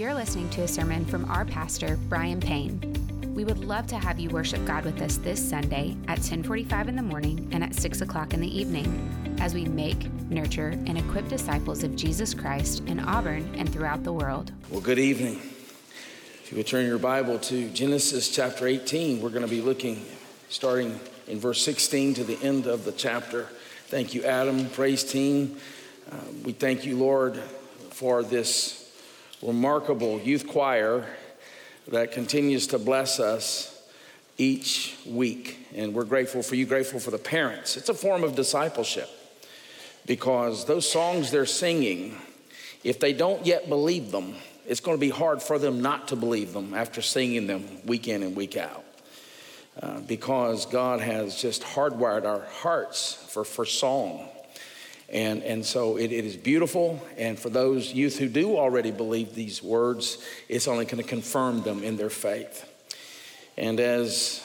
You're listening to a sermon from our pastor, Brian Payne. We would love to have you worship God with us this Sunday at 1045 in the morning and at 6 o'clock in the evening as we make, nurture, and equip disciples of Jesus Christ in Auburn and throughout the world. Well, good evening. If you would turn your Bible to Genesis chapter 18, we're going to be looking starting in verse 16 to the end of the chapter. Thank you, Adam. Praise team. Uh, we thank you, Lord, for this remarkable youth choir that continues to bless us each week. And we're grateful for you, grateful for the parents. It's a form of discipleship because those songs they're singing, if they don't yet believe them, it's going to be hard for them not to believe them after singing them week in and week out. Uh, because God has just hardwired our hearts for, for song. And, and so it, it is beautiful. And for those youth who do already believe these words, it's only going to confirm them in their faith. And as,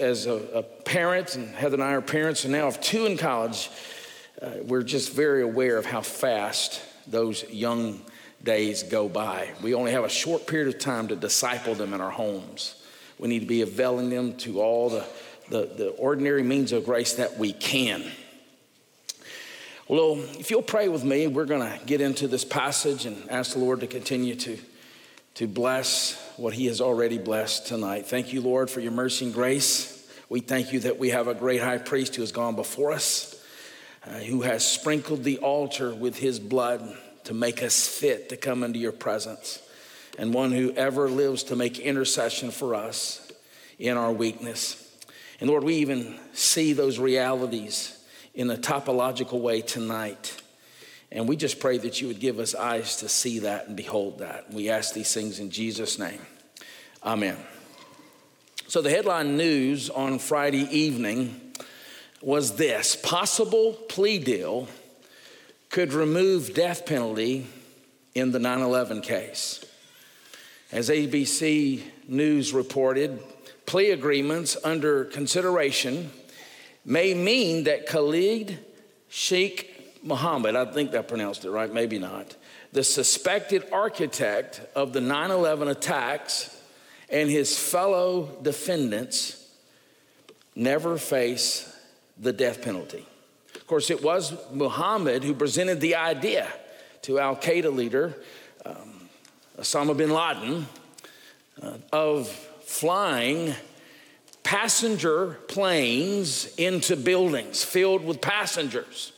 as a, a, parent, and Heather and I are parents, and now of two in college, uh, we're just very aware of how fast those young days go by. We only have a short period of time to disciple them in our homes. We need to be availing them to all the, the, the ordinary means of grace that we can. Well, if you'll pray with me, we're going to get into this passage and ask the Lord to continue to, to bless what He has already blessed tonight. Thank you, Lord, for your mercy and grace. We thank you that we have a great high priest who has gone before us, uh, who has sprinkled the altar with His blood to make us fit to come into your presence, and one who ever lives to make intercession for us in our weakness. And Lord, we even see those realities in a typological way tonight. And we just pray that you would give us eyes to see that and behold that. We ask these things in Jesus' name. Amen. So, the headline news on Friday evening was this possible plea deal could remove death penalty in the 9 11 case. As ABC News reported, plea agreements under consideration may mean that Khalid Sheikh Mohammed, I think I pronounced it right, maybe not, the suspected architect of the 9 11 attacks and his fellow defendants never face the death penalty. Of course, it was Muhammad who presented the idea to Al Qaeda leader um, Osama bin Laden uh, of flying passenger planes into buildings filled with passengers.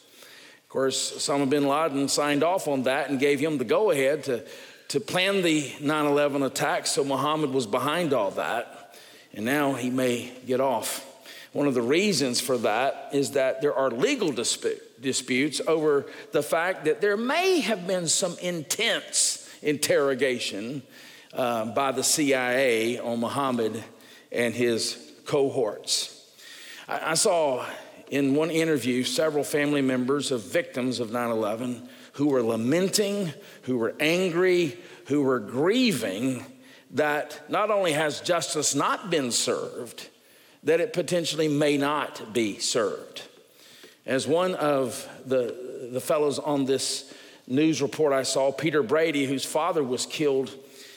Of course, Osama bin Laden signed off on that and gave him the go ahead to, to plan the 9 11 attack, so Muhammad was behind all that, and now he may get off. One of the reasons for that is that there are legal dispute, disputes over the fact that there may have been some intense interrogation uh, by the CIA on Muhammad and his cohorts. I, I saw in one interview several family members of victims of 9 11 who were lamenting, who were angry, who were grieving that not only has justice not been served, that it potentially may not be served. As one of the, the fellows on this news report I saw, Peter Brady, whose father was killed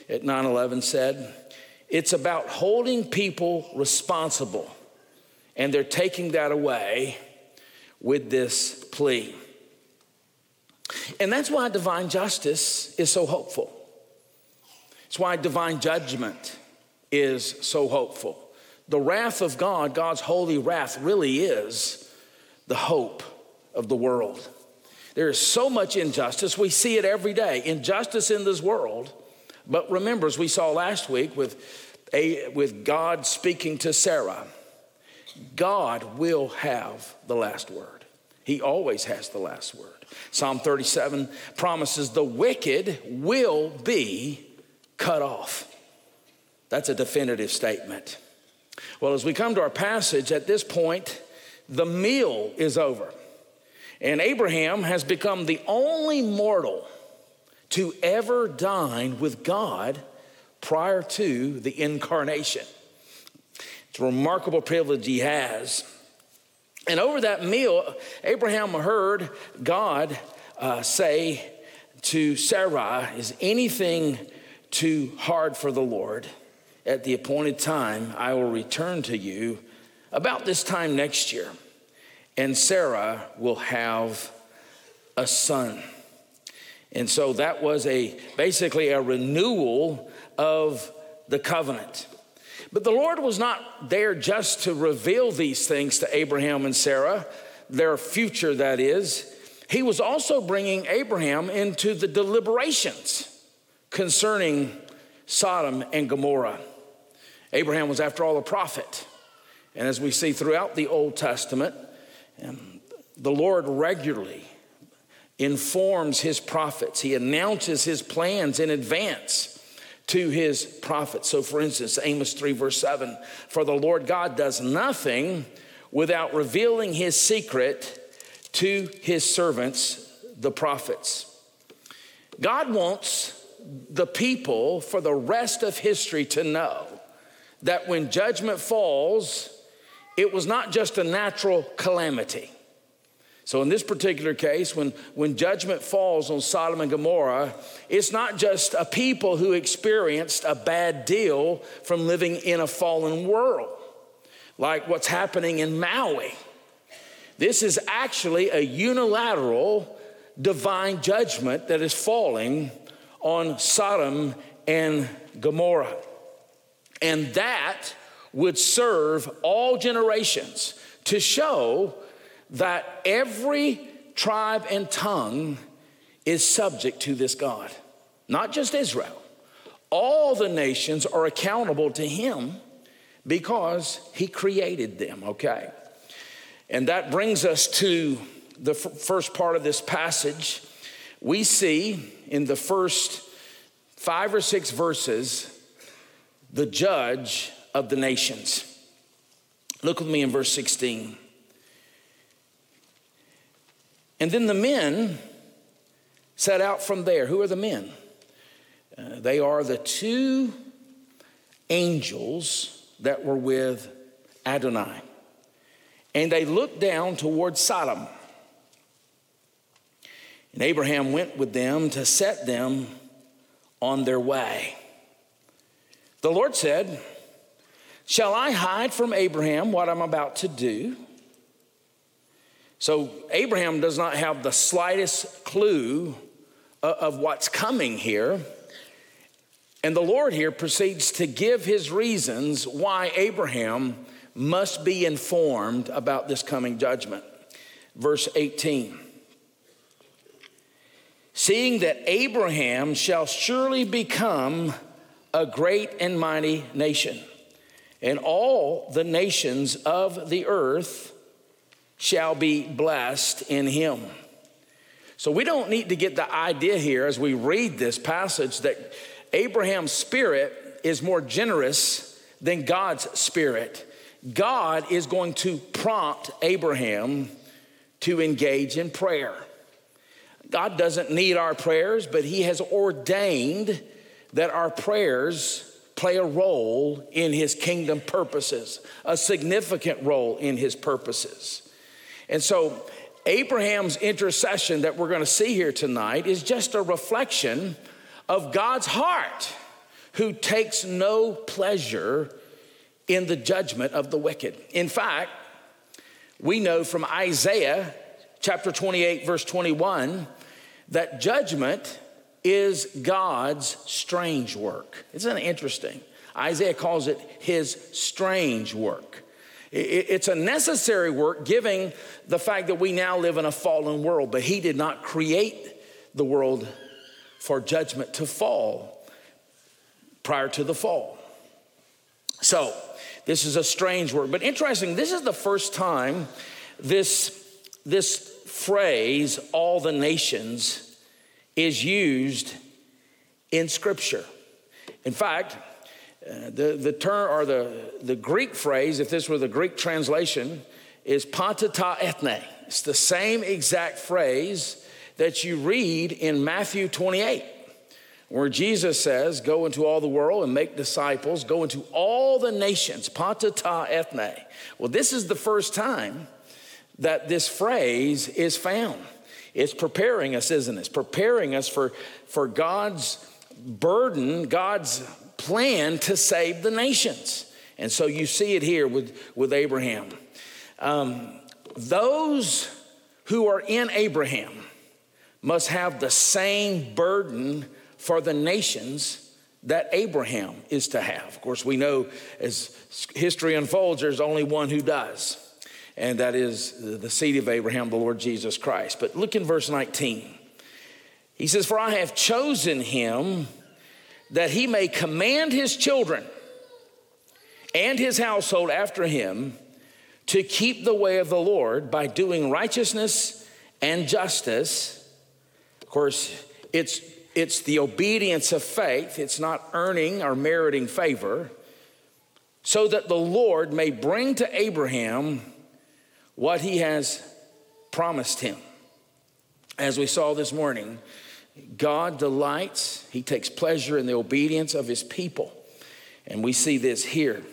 at 9 11, said, it's about holding people responsible, and they're taking that away with this plea. And that's why divine justice is so hopeful. It's why divine judgment is so hopeful. The wrath of God, God's holy wrath, really is the hope of the world. There is so much injustice. We see it every day injustice in this world. But remember, as we saw last week with a, with God speaking to Sarah, God will have the last word. He always has the last word. Psalm 37 promises the wicked will be cut off. That's a definitive statement. Well, as we come to our passage, at this point, the meal is over. And Abraham has become the only mortal to ever dine with God prior to the incarnation. It's a remarkable privilege he has. And over that meal, Abraham heard God uh, say to Sarai, Is anything too hard for the Lord, at the appointed time, I will return to you about this time next year, and Sarah will have a son. And so that was a basically a renewal of the covenant. But the Lord was not there just to reveal these things to Abraham and Sarah, their future, that is. He was also bringing Abraham into the deliberations concerning Sodom and Gomorrah. Abraham was, after all, a prophet. And as we see throughout the Old Testament, um, the Lord regularly informs his prophets, he announces his plans in advance to his prophets. So, for instance, Amos 3, verse 7 For the Lord God does nothing without revealing his secret to his servants, the prophets. God wants the people for the rest of history to know that when judgment falls, it was not just a natural calamity. So, in this particular case, when, when judgment falls on Sodom and Gomorrah, it's not just a people who experienced a bad deal from living in a fallen world, like what's happening in Maui. This is actually a unilateral divine judgment that is falling on Sodom and Gomorrah. And that would serve all generations to show that every tribe and tongue is subject to this God, not just Israel. All the nations are accountable to him because he created them, okay? And that brings us to the f- first part of this passage. We see in the first five or six verses the judge of the nations. Look with me in verse 16. And then the men set out from there. Who are the men? Uh, they are the two angels that were with Adonai. And they looked down toward Sodom. And Abraham went with them to set them on their way. The Lord said, Shall I hide from Abraham what I'm about to do? So Abraham does not have the slightest clue uh, of what's coming here. And the Lord here proceeds to give his reasons why Abraham must be informed about this coming judgment. Verse 18 Seeing that Abraham shall surely become a great and mighty nation, and all the nations of the earth shall be blessed in him. So we don't need to get the idea here as we read this passage that Abraham's spirit is more generous than God's spirit. God is going to prompt Abraham to engage in prayer. God doesn't need our prayers, but He has ordained that our prayers play a role in His kingdom purposes, a significant role in His purposes. And so, Abraham's intercession that we're going to see here tonight is just a reflection of God's heart, who takes no pleasure in the judgment of the wicked. In fact, we know from Isaiah chapter 28, verse 21, that judgment is God's strange work. Isn't it interesting? Isaiah calls it his strange work. It's a necessary work, given the fact that we now live in a fallen world, but he did not create the world for judgment to fall prior to the fall. So, this is a strange word, but interesting. This is the first time this, this phrase, all the nations, is used in Scripture. In fact, uh, the, the term or the, the Greek phrase, if this were the Greek translation, is panta ta ethne. It's the same exact phrase that you read in Matthew 28 where Jesus says, Go into all the world and make disciples, go into all the nations, panta ta ethne. Well, this is the first time that this phrase is found. It's preparing us, isn't it? It's preparing us for, for God's burden, God's plan to save the nations. And so you see it here with, with Abraham. Um, those who are in Abraham must have the same burden for the nations that Abraham is to have. Of course, we know as history unfolds, there's only one who does, and that is the seed of Abraham, the Lord Jesus Christ. But look in verse 19. He says, For I have chosen him that he may command his children and his household after him to keep the way of the Lord by doing righteousness and justice. Of course, it's, it's the obedience of faith, it's not earning or meriting favor, so that the Lord may bring to Abraham what he has promised him. As we saw this morning, God delights, he takes pleasure in the obedience of his people. And we see this here.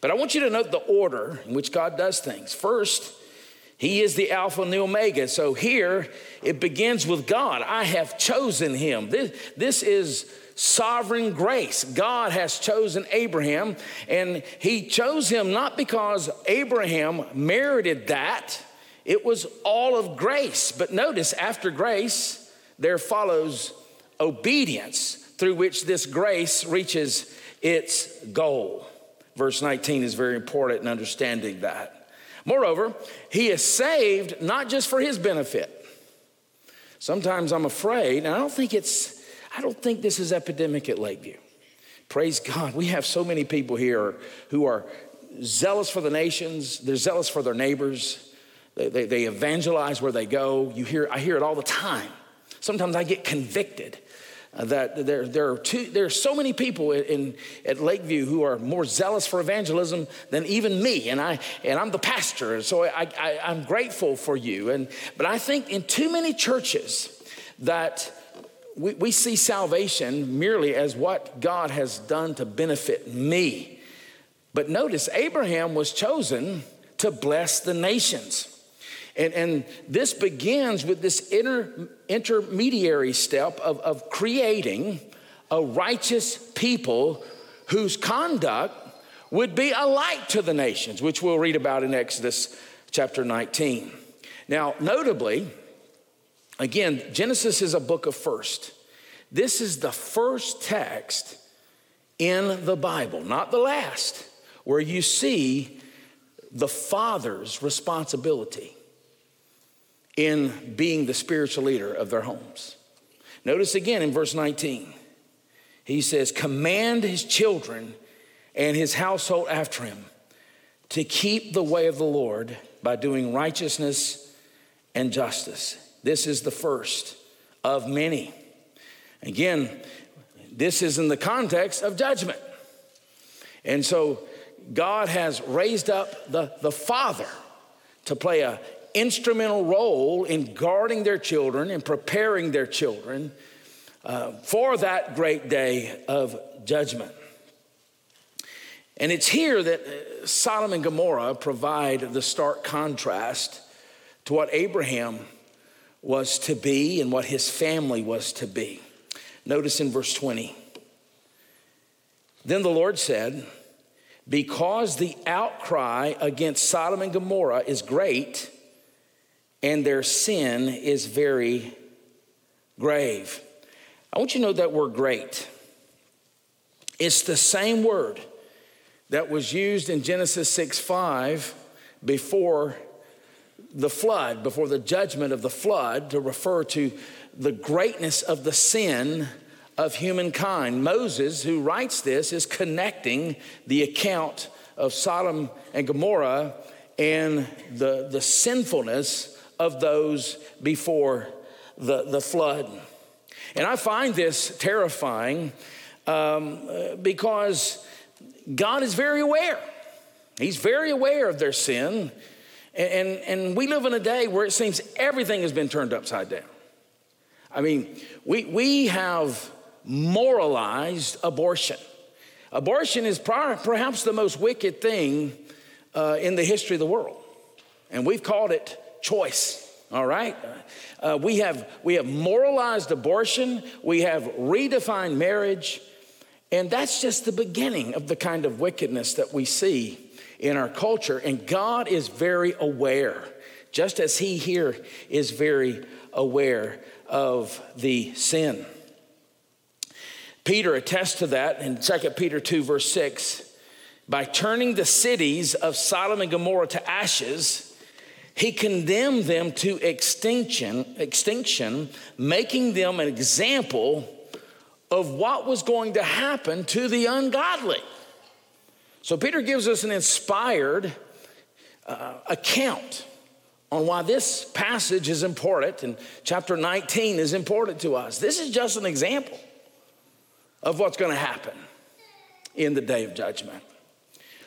But I want you to note the order in which God does things. First, he is the Alpha and the Omega. So here it begins with God. I have chosen him. This, this is sovereign grace. God has chosen Abraham, and he chose him not because Abraham merited that, it was all of grace. But notice, after grace, there follows obedience through which this grace reaches its goal. Verse 19 is very important in understanding that. Moreover, he is saved not just for his benefit. Sometimes I'm afraid, and I don't think it's, I don't think this is epidemic at Lakeview. Praise God. We have so many people here who are zealous for the nations, they're zealous for their neighbors, they, they, they evangelize where they go. You hear, I hear it all the time. Sometimes I get convicted uh, that there, there, are two, there are so many people in, at Lakeview who are more zealous for evangelism than even me, and, I, and I'm the pastor, and so I, I, I'm grateful for you. And, but I think in too many churches that we, we see salvation merely as what God has done to benefit me. But notice, Abraham was chosen to bless the nations. And, and this begins with this inter, intermediary step of, of creating a righteous people whose conduct would be a light to the nations, which we'll read about in Exodus chapter 19. Now, notably, again, Genesis is a book of first. This is the first text in the Bible, not the last, where you see the father's responsibility in being the spiritual leader of their homes. Notice again in verse 19, he says, Command his children and his household after him to keep the way of the Lord by doing righteousness and justice. This is the first of many. Again, this is in the context of judgment. And so God has raised up the, the father to play a instrumental role in guarding their children and preparing their children uh, for that great day of judgment. And it's here that uh, Sodom and Gomorrah provide the stark contrast to what Abraham was to be and what his family was to be. Notice in verse 20. Then the Lord said, Because the outcry against Sodom and Gomorrah is great, and their sin is very grave. I want you to know that word great. It's the same word that was used in Genesis 6 5 before the flood, before the judgment of the flood, to refer to the greatness of the sin of humankind. Moses, who writes this, is connecting the account of Sodom and Gomorrah and the, the sinfulness of those before the, the flood. And I find this terrifying um, because God is very aware. He's very aware of their sin. And, and, and we live in a day where it seems everything has been turned upside down. I mean, we, we have moralized abortion. Abortion is perhaps the most wicked thing uh, in the history of the world. And we've called it choice, All right? Uh, we, have, we have moralized abortion, we have redefined marriage, and that's just the beginning of the kind of wickedness that we see in our culture. And God is very aware, just as He here is very aware of the sin. Peter attests to that in 2 Peter 2, verse 6. By turning the cities of Sodom and Gomorrah to ashes, he condemned them to extinction, extinction, making them an example of what was going to happen to the ungodly. So Peter gives us an inspired uh, account on why this passage is important and chapter 19 is important to us. This is just an example of what's going to happen in the day of judgment.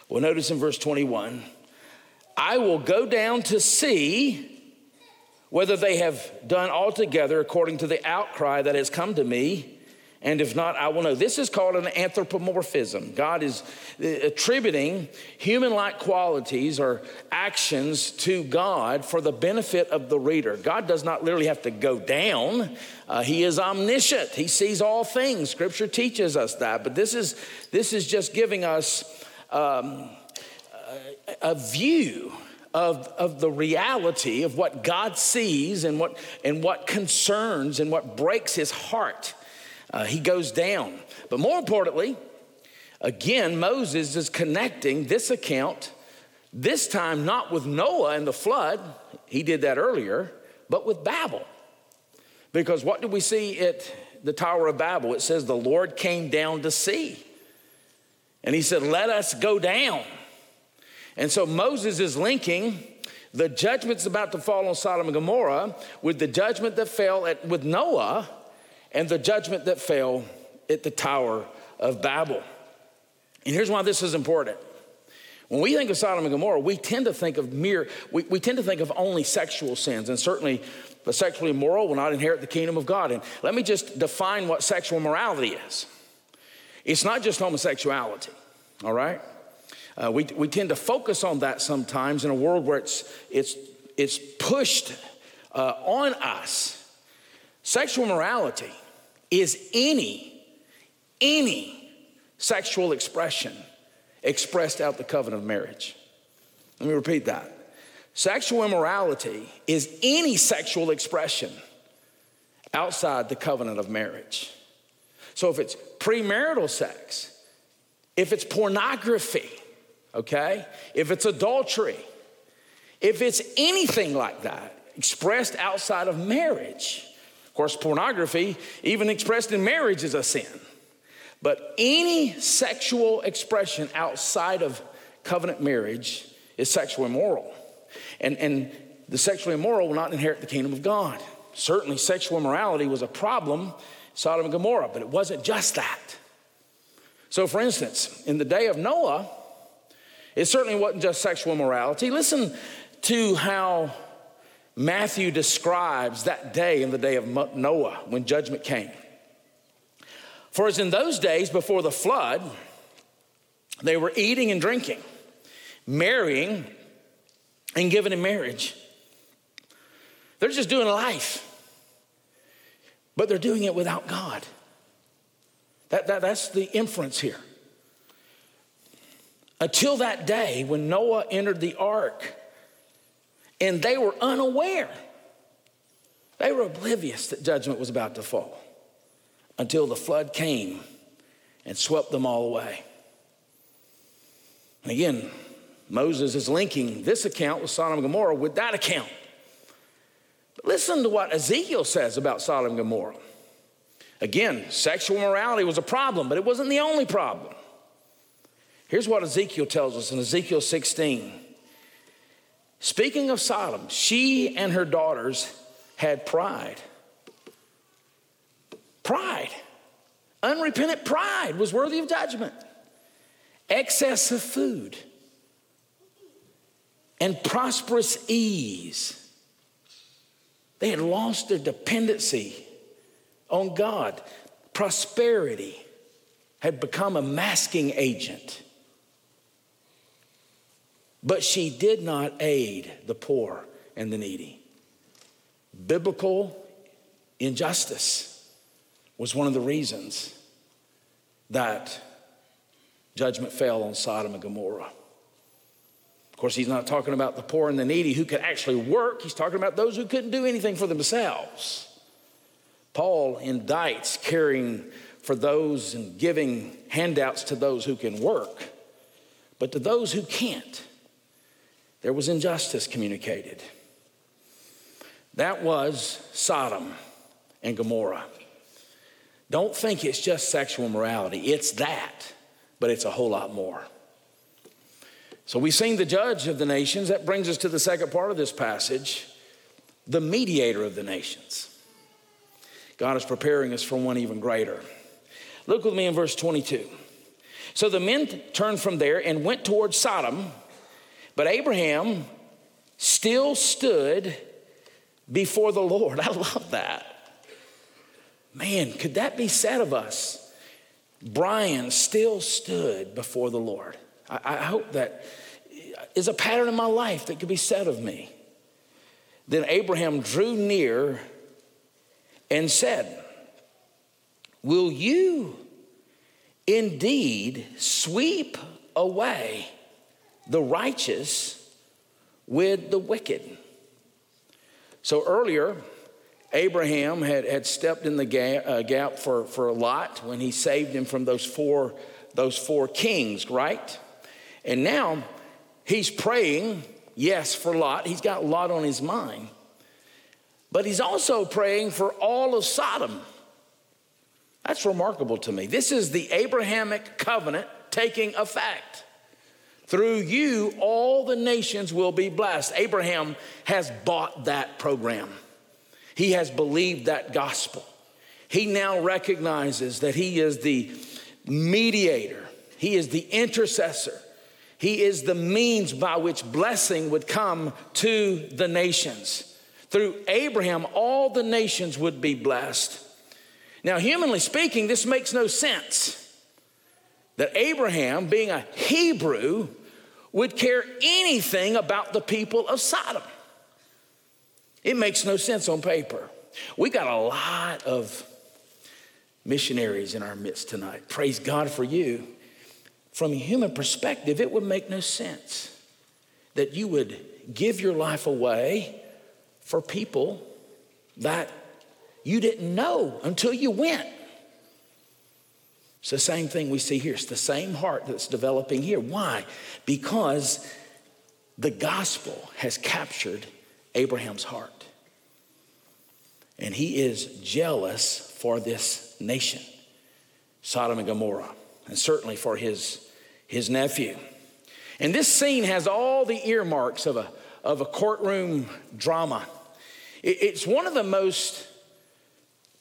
Well, notice in verse 21 I will go down to see whether they have done altogether according to the outcry that has come to me. And if not, I will know. This is called an anthropomorphism. God is uh, attributing human like qualities or actions to God for the benefit of the reader. God does not literally have to go down, uh, He is omniscient, He sees all things. Scripture teaches us that. But this is, this is just giving us um, a, view of, of the reality of what God sees and what, and what concerns and what breaks His heart uh, he goes down. But more importantly, again, Moses is connecting this account, this time not with Noah and the flood, he did that earlier, but with Babel. Because what do we see at the Tower of Babel? It says the Lord came down to see. And he said, Let us go down. And so Moses is linking the judgments about to fall on Sodom and Gomorrah with the judgment that fell at, with Noah and the judgment that fell at the Tower of Babel. And here's why this is important. When we think of Sodom and Gomorrah, we tend to think of mere, we, we tend to think of only sexual sins, and certainly the sexually immoral will not inherit the kingdom of God. And let me just define what sexual morality is it's not just homosexuality, all right? Uh, we, we tend to focus on that sometimes in a world where it's, it's, it's pushed uh, on us. Sexual morality is any, any sexual expression expressed out the covenant of marriage. Let me repeat that. Sexual immorality is any sexual expression outside the covenant of marriage. So if it's premarital sex, if it's pornography, okay, if it's adultery, if it's anything like that expressed outside of marriage, of course, pornography, even expressed in marriage, is a sin. But any sexual expression outside of covenant marriage is sexually immoral. And, and the sexually immoral will not inherit the kingdom of God. Certainly, sexual immorality was a problem, Sodom and Gomorrah, but it wasn't just that. So, for instance, in the day of Noah, it certainly wasn't just sexual immorality. Listen to how Matthew describes that day in the day of Noah when judgment came. For as in those days before the flood, they were eating and drinking, marrying and giving in marriage. They're just doing life, but they're doing it without God. That, that, that's the inference here. Until that day when Noah entered the ark, and they were unaware. They were oblivious that judgment was about to fall until the flood came and swept them all away. And again, Moses is linking this account with Sodom and Gomorrah with that account. But listen to what Ezekiel says about Sodom and Gomorrah. Again, sexual morality was a problem, but it wasn't the only problem. Here's what Ezekiel tells us in Ezekiel 16. Speaking of Sodom, she and her daughters had pride. Pride. Unrepentant pride was worthy of judgment. Excess of food and prosperous ease. They had lost their dependency on God. Prosperity had become a masking agent but she did not aid the poor and the needy. biblical injustice was one of the reasons that judgment fell on Sodom and Gomorrah. Of course, he's not talking about the poor and the needy who could actually work, he's talking about those who couldn't do anything for themselves. Paul indicts caring for those and giving handouts to those who can work, but to those who can't, there was injustice communicated. That was Sodom and Gomorrah. Don't think it's just sexual morality, it's that, but it's a whole lot more. So we've seen the judge of the nations. That brings us to the second part of this passage the mediator of the nations. God is preparing us for one even greater. Look with me in verse 22. So the men turned from there and went towards Sodom, but Abraham still stood before the Lord. I love that. Man, could that be said of us? Brian still stood before the Lord. I, I hope that is a pattern in my life that could be said of me. Then Abraham drew near and said, Will you indeed sweep away the righteous with the wicked? So earlier, Abraham had, had stepped in the gap, uh, gap for, for Lot when he saved him from those four, those four kings, right? And now he's praying, yes, for Lot. He's got Lot on his mind. But he's also praying for all of Sodom. That's remarkable to me. This is the Abrahamic covenant taking effect. Through you, all the nations will be blessed. Abraham has bought that program. He has believed that gospel. He now recognizes that he is the mediator, he is the intercessor, he is the means by which blessing would come to the nations. Through Abraham, all the nations would be blessed. Now, humanly speaking, this makes no sense that Abraham, being a Hebrew, would care anything about the people of Sodom. It makes no sense on paper. We got a lot of missionaries in our midst tonight. Praise God for you. From a human perspective, it would make no sense that you would give your life away for people that you didn't know until you went. It's the same thing we see here. It's the same heart that's developing here. Why? Because the gospel has captured Abraham's heart. And he is jealous for this nation, Sodom and Gomorrah, and certainly for his, his nephew. And this scene has all the earmarks of a, of a courtroom drama. It, it's one of the most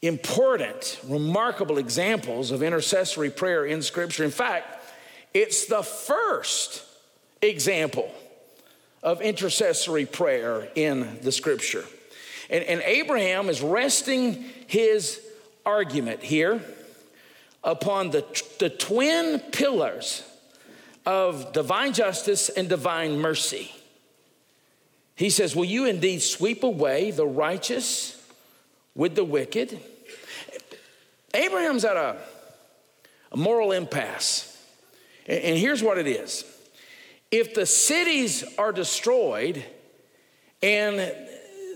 important, remarkable examples of intercessory prayer in Scripture. In fact, it's the first example of intercessory prayer in the Scripture. And, and Abraham is resting his argument here upon the, the twin pillars of divine justice and divine mercy. He says, Will you indeed sweep away the righteous with the wicked? Abraham's at a, a moral impasse. And, and here's what it is if the cities are destroyed and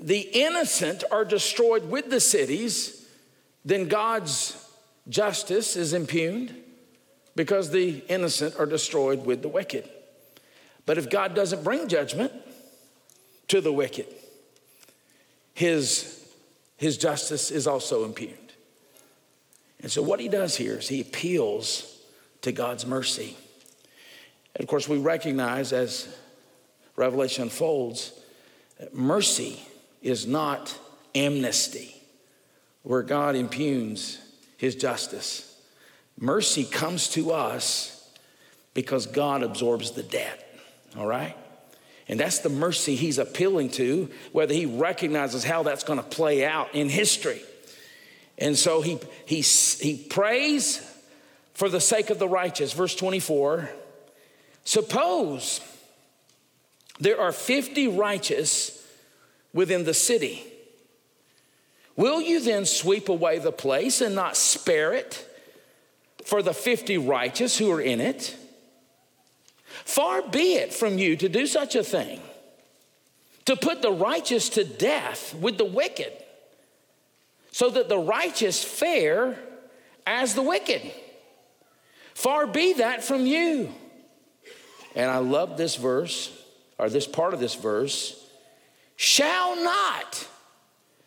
the innocent are destroyed with the cities, then God's justice is impugned because the innocent are destroyed with the wicked. But if God doesn't bring judgment to the wicked, his, his justice is also impugned. And so, what he does here is he appeals to God's mercy. And of course, we recognize as Revelation unfolds, that mercy is not amnesty, where God impugns his justice. Mercy comes to us because God absorbs the debt, all right? And that's the mercy he's appealing to, whether he recognizes how that's going to play out in history. And so he, he, he prays for the sake of the righteous. Verse 24 Suppose there are 50 righteous within the city. Will you then sweep away the place and not spare it for the 50 righteous who are in it? Far be it from you to do such a thing, to put the righteous to death with the wicked, so that the righteous fare as the wicked. Far be that from you. And I love this verse, or this part of this verse. Shall not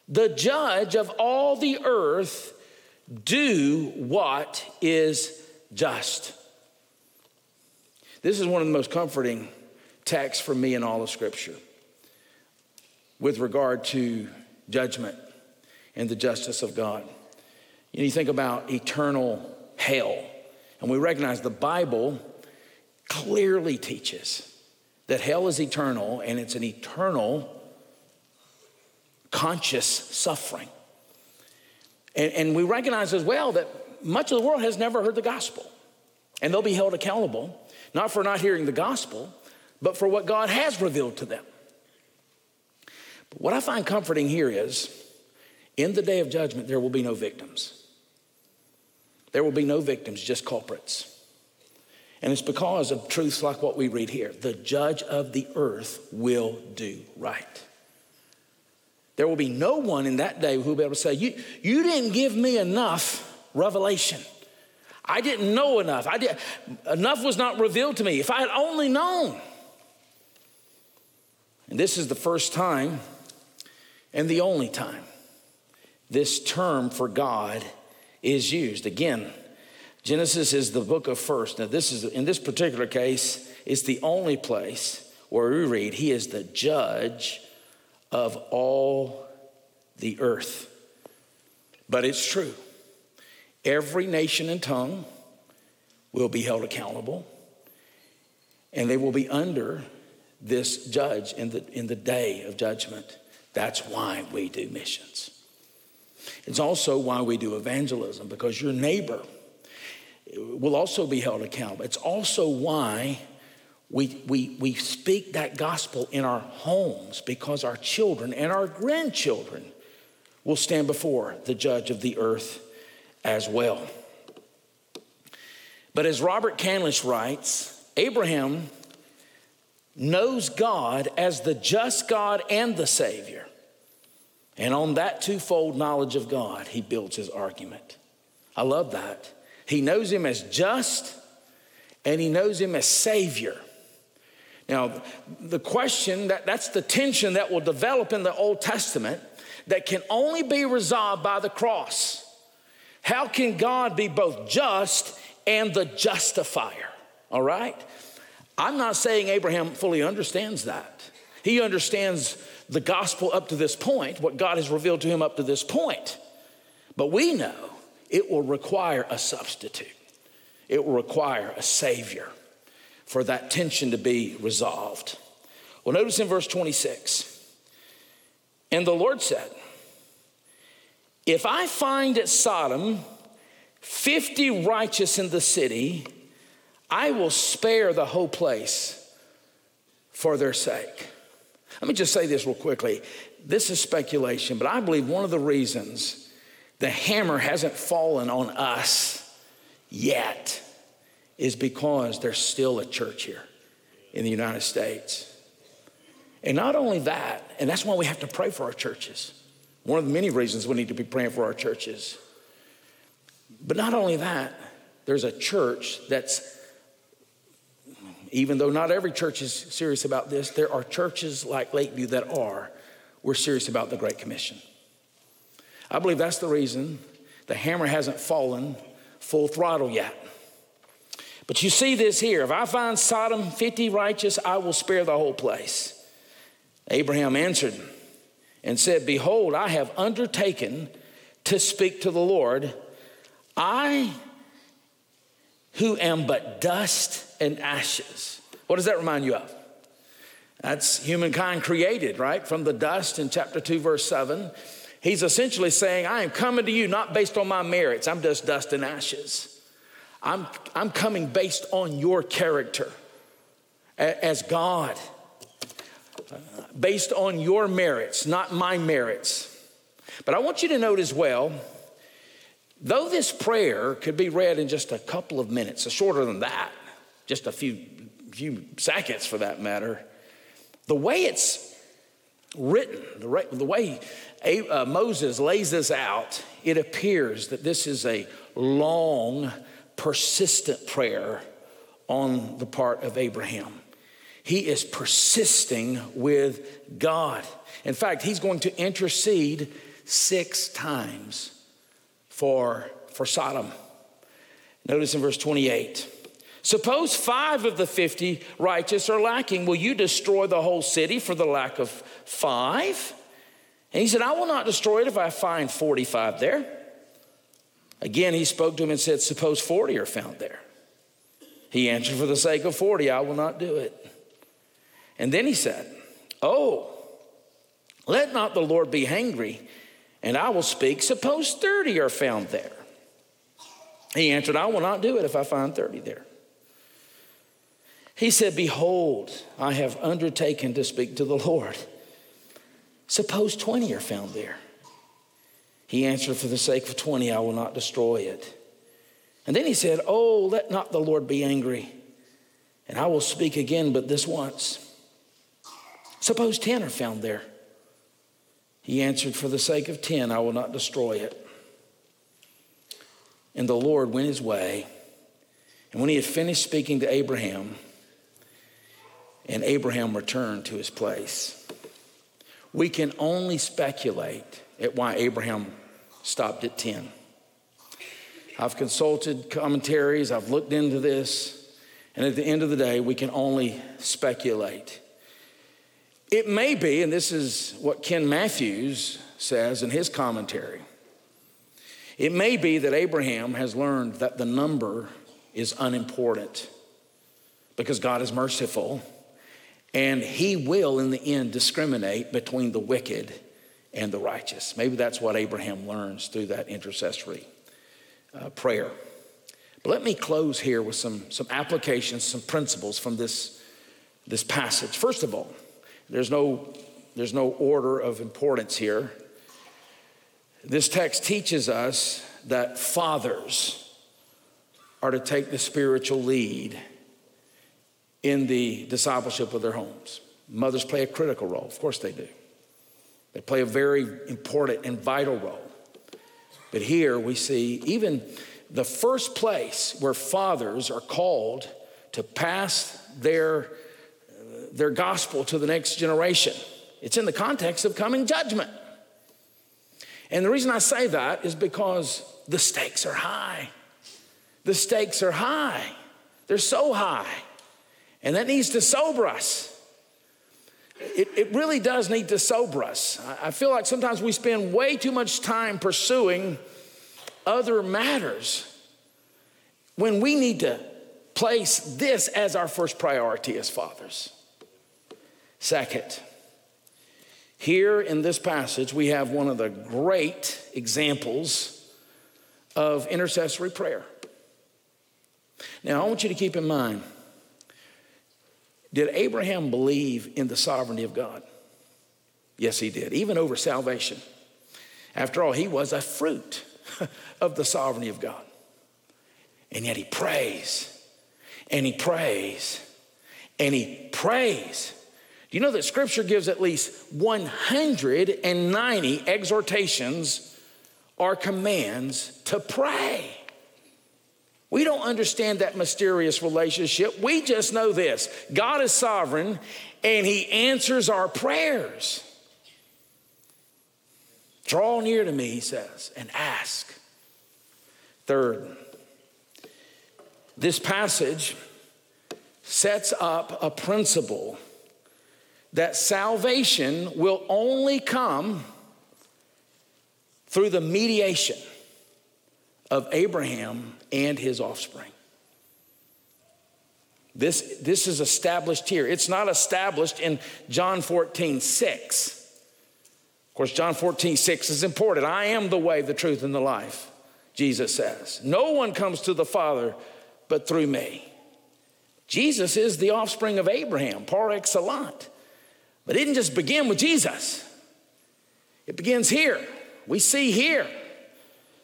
the judge of all the earth do what is just? This is one of the most comforting texts for me in all of Scripture with regard to judgment and the justice of God. You, think about eternal hell, and we recognize the Bible clearly teaches that hell is eternal and it's an eternal conscious suffering. And, and, we recognize as well that much of the world has never heard the gospel, and they'll be held accountable not for not hearing the gospel, but for what God has revealed to them. But what I find comforting here is in the day of judgment, there will be no victims. There will be no victims, just culprits. And it's because of truths like what we read here. The judge of the earth will do right. There will be no one in that day who will be able to say, You, you didn't give me enough revelation. I didn't know enough. I did, enough was not revealed to me. If I had only known. And this is the first time and the only time this term for God is used. Again, Genesis is the book of first. Now, this is in this particular case, it's the only place where we read, He is the judge of all the earth. But it's true. Every nation and tongue will be held accountable, and they will be under this judge in the, in the day of judgment. That's why we do missions. It's also why we do evangelism, because your neighbor will also be held accountable. It's also why we, we, we speak that gospel in our homes, because our children and our grandchildren will stand before the judge of the earth as well. But as Robert Candlish writes, Abraham knows God as the just God and the Savior. And on that twofold knowledge of God, he builds his argument. I love that. He knows him as just and he knows him as Savior. Now, the question that, that's the tension that will develop in the Old Testament that can only be resolved by the cross. How can God be both just and the justifier? All right? I'm not saying Abraham fully understands that. He understands the gospel up to this point, what God has revealed to him up to this point. But we know it will require a substitute, it will require a savior for that tension to be resolved. Well, notice in verse 26 and the Lord said, if I find at Sodom 50 righteous in the city, I will spare the whole place for their sake. Let me just say this real quickly. This is speculation, but I believe one of the reasons the hammer hasn't fallen on us yet is because there's still a church here in the United States. And not only that, and that's why we have to pray for our churches. One of the many reasons we need to be praying for our churches. But not only that, there's a church that's, even though not every church is serious about this, there are churches like Lakeview that are. We're serious about the Great Commission. I believe that's the reason the hammer hasn't fallen full throttle yet. But you see this here. If I find Sodom 50 righteous, I will spare the whole place. Abraham answered, and said, Behold, I have undertaken to speak to the Lord. I who am but dust and ashes. What does that remind you of? That's humankind created, right? From the dust in chapter 2, verse 7. He's essentially saying, I am coming to you not based on my merits, I'm just dust and ashes. I'm, I'm coming based on your character as God based on your merits, not my merits. But I want you to note as well, though this prayer could be read in just a couple of minutes, shorter than that, just a few, few seconds for that matter, the way it's written, the, the way uh, Moses lays this out, it appears that this is a long, persistent prayer on the part of Abraham. He is persisting with God. In fact, he's going to intercede six times for, for Sodom. Notice in verse 28 Suppose five of the 50 righteous are lacking. Will you destroy the whole city for the lack of five? And he said, I will not destroy it if I find 45 there. Again, he spoke to him and said, Suppose 40 are found there. He answered, For the sake of 40, I will not do it. And then he said, Oh, let not the Lord be angry, and I will speak. Suppose 30 are found there. He answered, I will not do it if I find 30 there. He said, Behold, I have undertaken to speak to the Lord. Suppose 20 are found there. He answered, For the sake of 20, I will not destroy it. And then he said, Oh, let not the Lord be angry, and I will speak again, but this once. Suppose 10 are found there. He answered, For the sake of 10, I will not destroy it. And the Lord went his way. And when he had finished speaking to Abraham, and Abraham returned to his place. We can only speculate at why Abraham stopped at 10. I've consulted commentaries, I've looked into this, and at the end of the day, we can only speculate. It may be, and this is what Ken Mathews says in his commentary, it may be that Abraham has learned that the number is unimportant because God is merciful and he will, in the end, discriminate between the wicked and the righteous. Maybe that's what Abraham learns through that intercessory uh, prayer. But let me close here with some, some applications, some principles from this, this passage. First of all, there's no, there's no order of importance here. This text teaches us that fathers are to take the spiritual lead in the discipleship of their homes. Mothers play a critical role, of course they do. They play a very important and vital role. But here we see even the first place where fathers are called to pass their, their gospel to the next generation. It's in the context of coming judgment. And the reason I say that is because the stakes are high. The stakes are high. They're so high and that needs to sober us. It, it really does need to sober us. I feel like sometimes we spend way too much time pursuing other matters when we need to place this as our first priority as fathers. Second, here in this passage, we have one of the great examples of intercessory prayer. Now, I want you to keep in mind did Abraham believe in the sovereignty of God? Yes, he did, even over salvation. After all, he was a fruit of the sovereignty of God. And yet he prays, and he prays, and he prays. Do you know that scripture gives at least 190 exhortations or commands to pray? We don't understand that mysterious relationship. We just know this God is sovereign and He answers our prayers. Draw near to me, He says, and ask. Third, this passage sets up a principle that salvation will only come through the mediation of Abraham and his offspring. This, this is established here. It's not established in John 14, 6. Of course, John 14, 6 is important. I am the way, the truth, and the life, Jesus says. No one comes to the Father but through me. Jesus is the offspring of Abraham, par excellence. But it didn't just begin with Jesus, it begins here We see here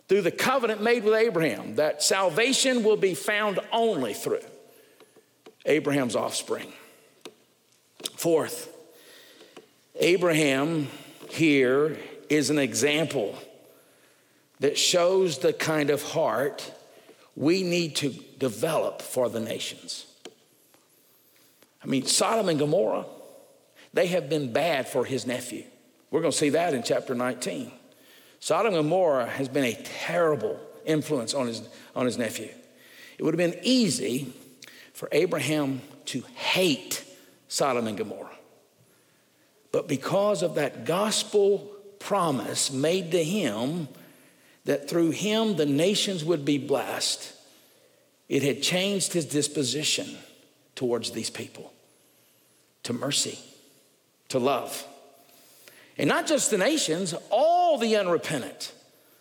through the covenant made with Abraham that salvation will be found only through Abraham's offspring. Fourth, Abraham here is an example that shows the kind of heart we need to develop for the nations. I mean, Sodom and Gomorrah, they have been bad for his nephew. We're going to see that in chapter 19. Sodom and Gomorrah has been a terrible influence on his, on his nephew. It would have been easy for Abraham to hate Sodom and Gomorrah. But because of that gospel promise made to him that through him the nations would be blessed, it had changed his disposition towards these people to mercy, to love. And not just the nations, all the unrepentant.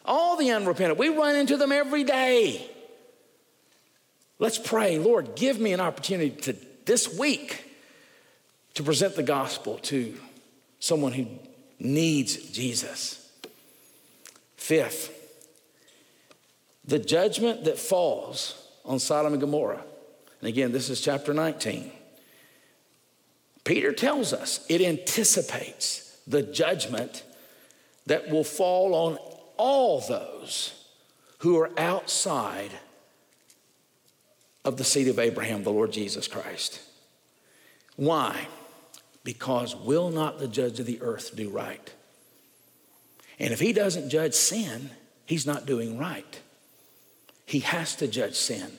All the unrepentant. We run into them every day. Let's pray, Lord, give me an opportunity to this week to present the gospel to someone who needs Jesus. Fifth, the judgment that falls on Sodom and Gomorrah. And again, this is chapter 19. Peter tells us it anticipates the judgment that will fall on all those who are outside of the seed of Abraham, the Lord Jesus Christ. Why? Because will not the judge of the earth do right? And if he doesn't judge sin, he's not doing right. He has to judge sin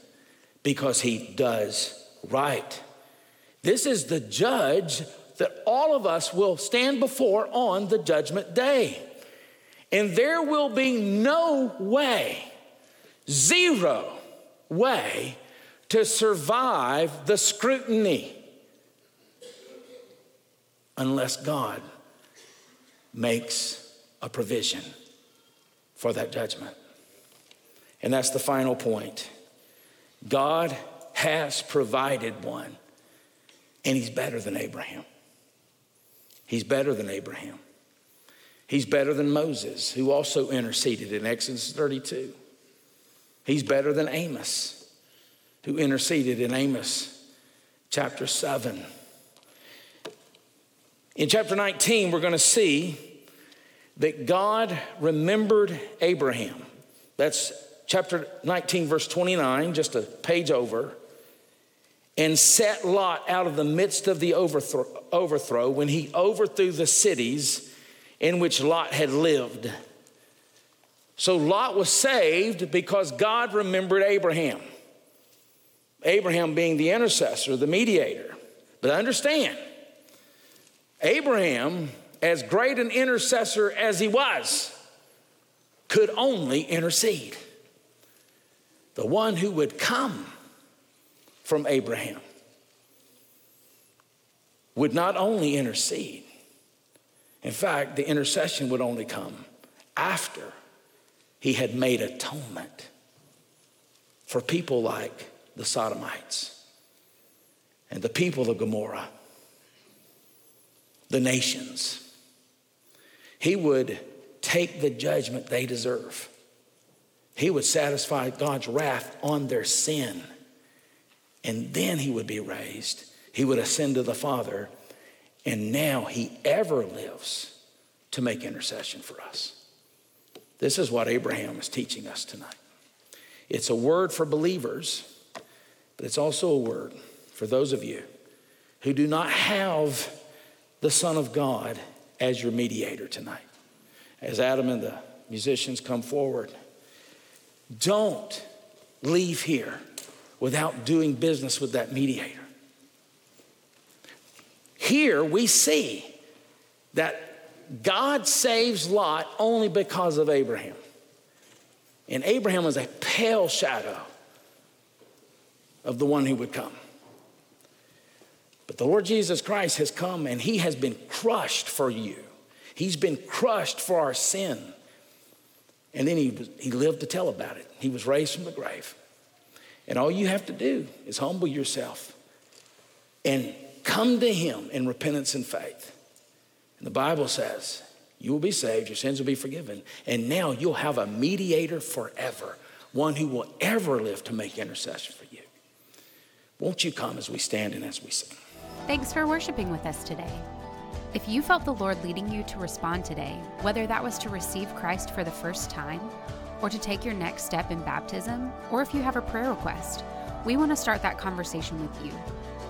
because he does right. This is the judge that all of us will stand before on the judgment day. And there will be no way, zero way, to survive the scrutiny unless God makes a provision for that judgment. And that's the final point. God has provided one, and He's better than Abraham. He's better than Abraham. He's better than Moses, who also interceded in Exodus 32. He's better than Amos, who interceded in Amos chapter 7. In chapter 19, we're going to see that God remembered Abraham. That's chapter 19, verse 29, just a page over and set Lot out of the midst of the overthrow, overthrow when he overthrew the cities in which Lot had lived. So Lot was saved because God remembered Abraham. Abraham being the intercessor, the mediator. But understand, Abraham, as great an intercessor as he was, could only intercede. The one who would come from Abraham would not only intercede, in fact, the intercession would only come after he had made atonement for people like the Sodomites and the people of Gomorrah, the nations. He would take the judgment they deserve. He would satisfy God's wrath on their sin and then he would be raised. He would ascend to the Father, and now he ever lives to make intercession for us. This is what Abraham is teaching us tonight. It's a word for believers, but it's also a word for those of you who do not have the Son of God as your mediator tonight. As Adam and the musicians come forward, don't leave here without doing business with that mediator. Here we see that God saves Lot only because of Abraham. And Abraham was a pale shadow of the one who would come. But the Lord Jesus Christ has come and he has been crushed for you. He's been crushed for our sin. And then he, he lived to tell about it. He was raised from the grave. And all you have to do is humble yourself and come to Him in repentance and faith. And the Bible says You will be saved, your sins will be forgiven, and now you'll have a mediator forever, one who will ever live to make intercession for you. Won't you come as we stand and as we sing? Thanks for worshiping with us today. If you felt the Lord leading you to respond today, whether that was to receive Christ for the first time, or to take your next step in baptism, or if you have a prayer request, we want to start that conversation with you.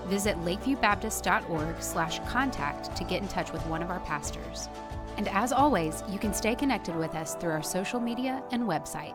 Visit lakeviewbaptist.org/contact to get in touch with one of our pastors. And as always, you can stay connected with us through our social media and website.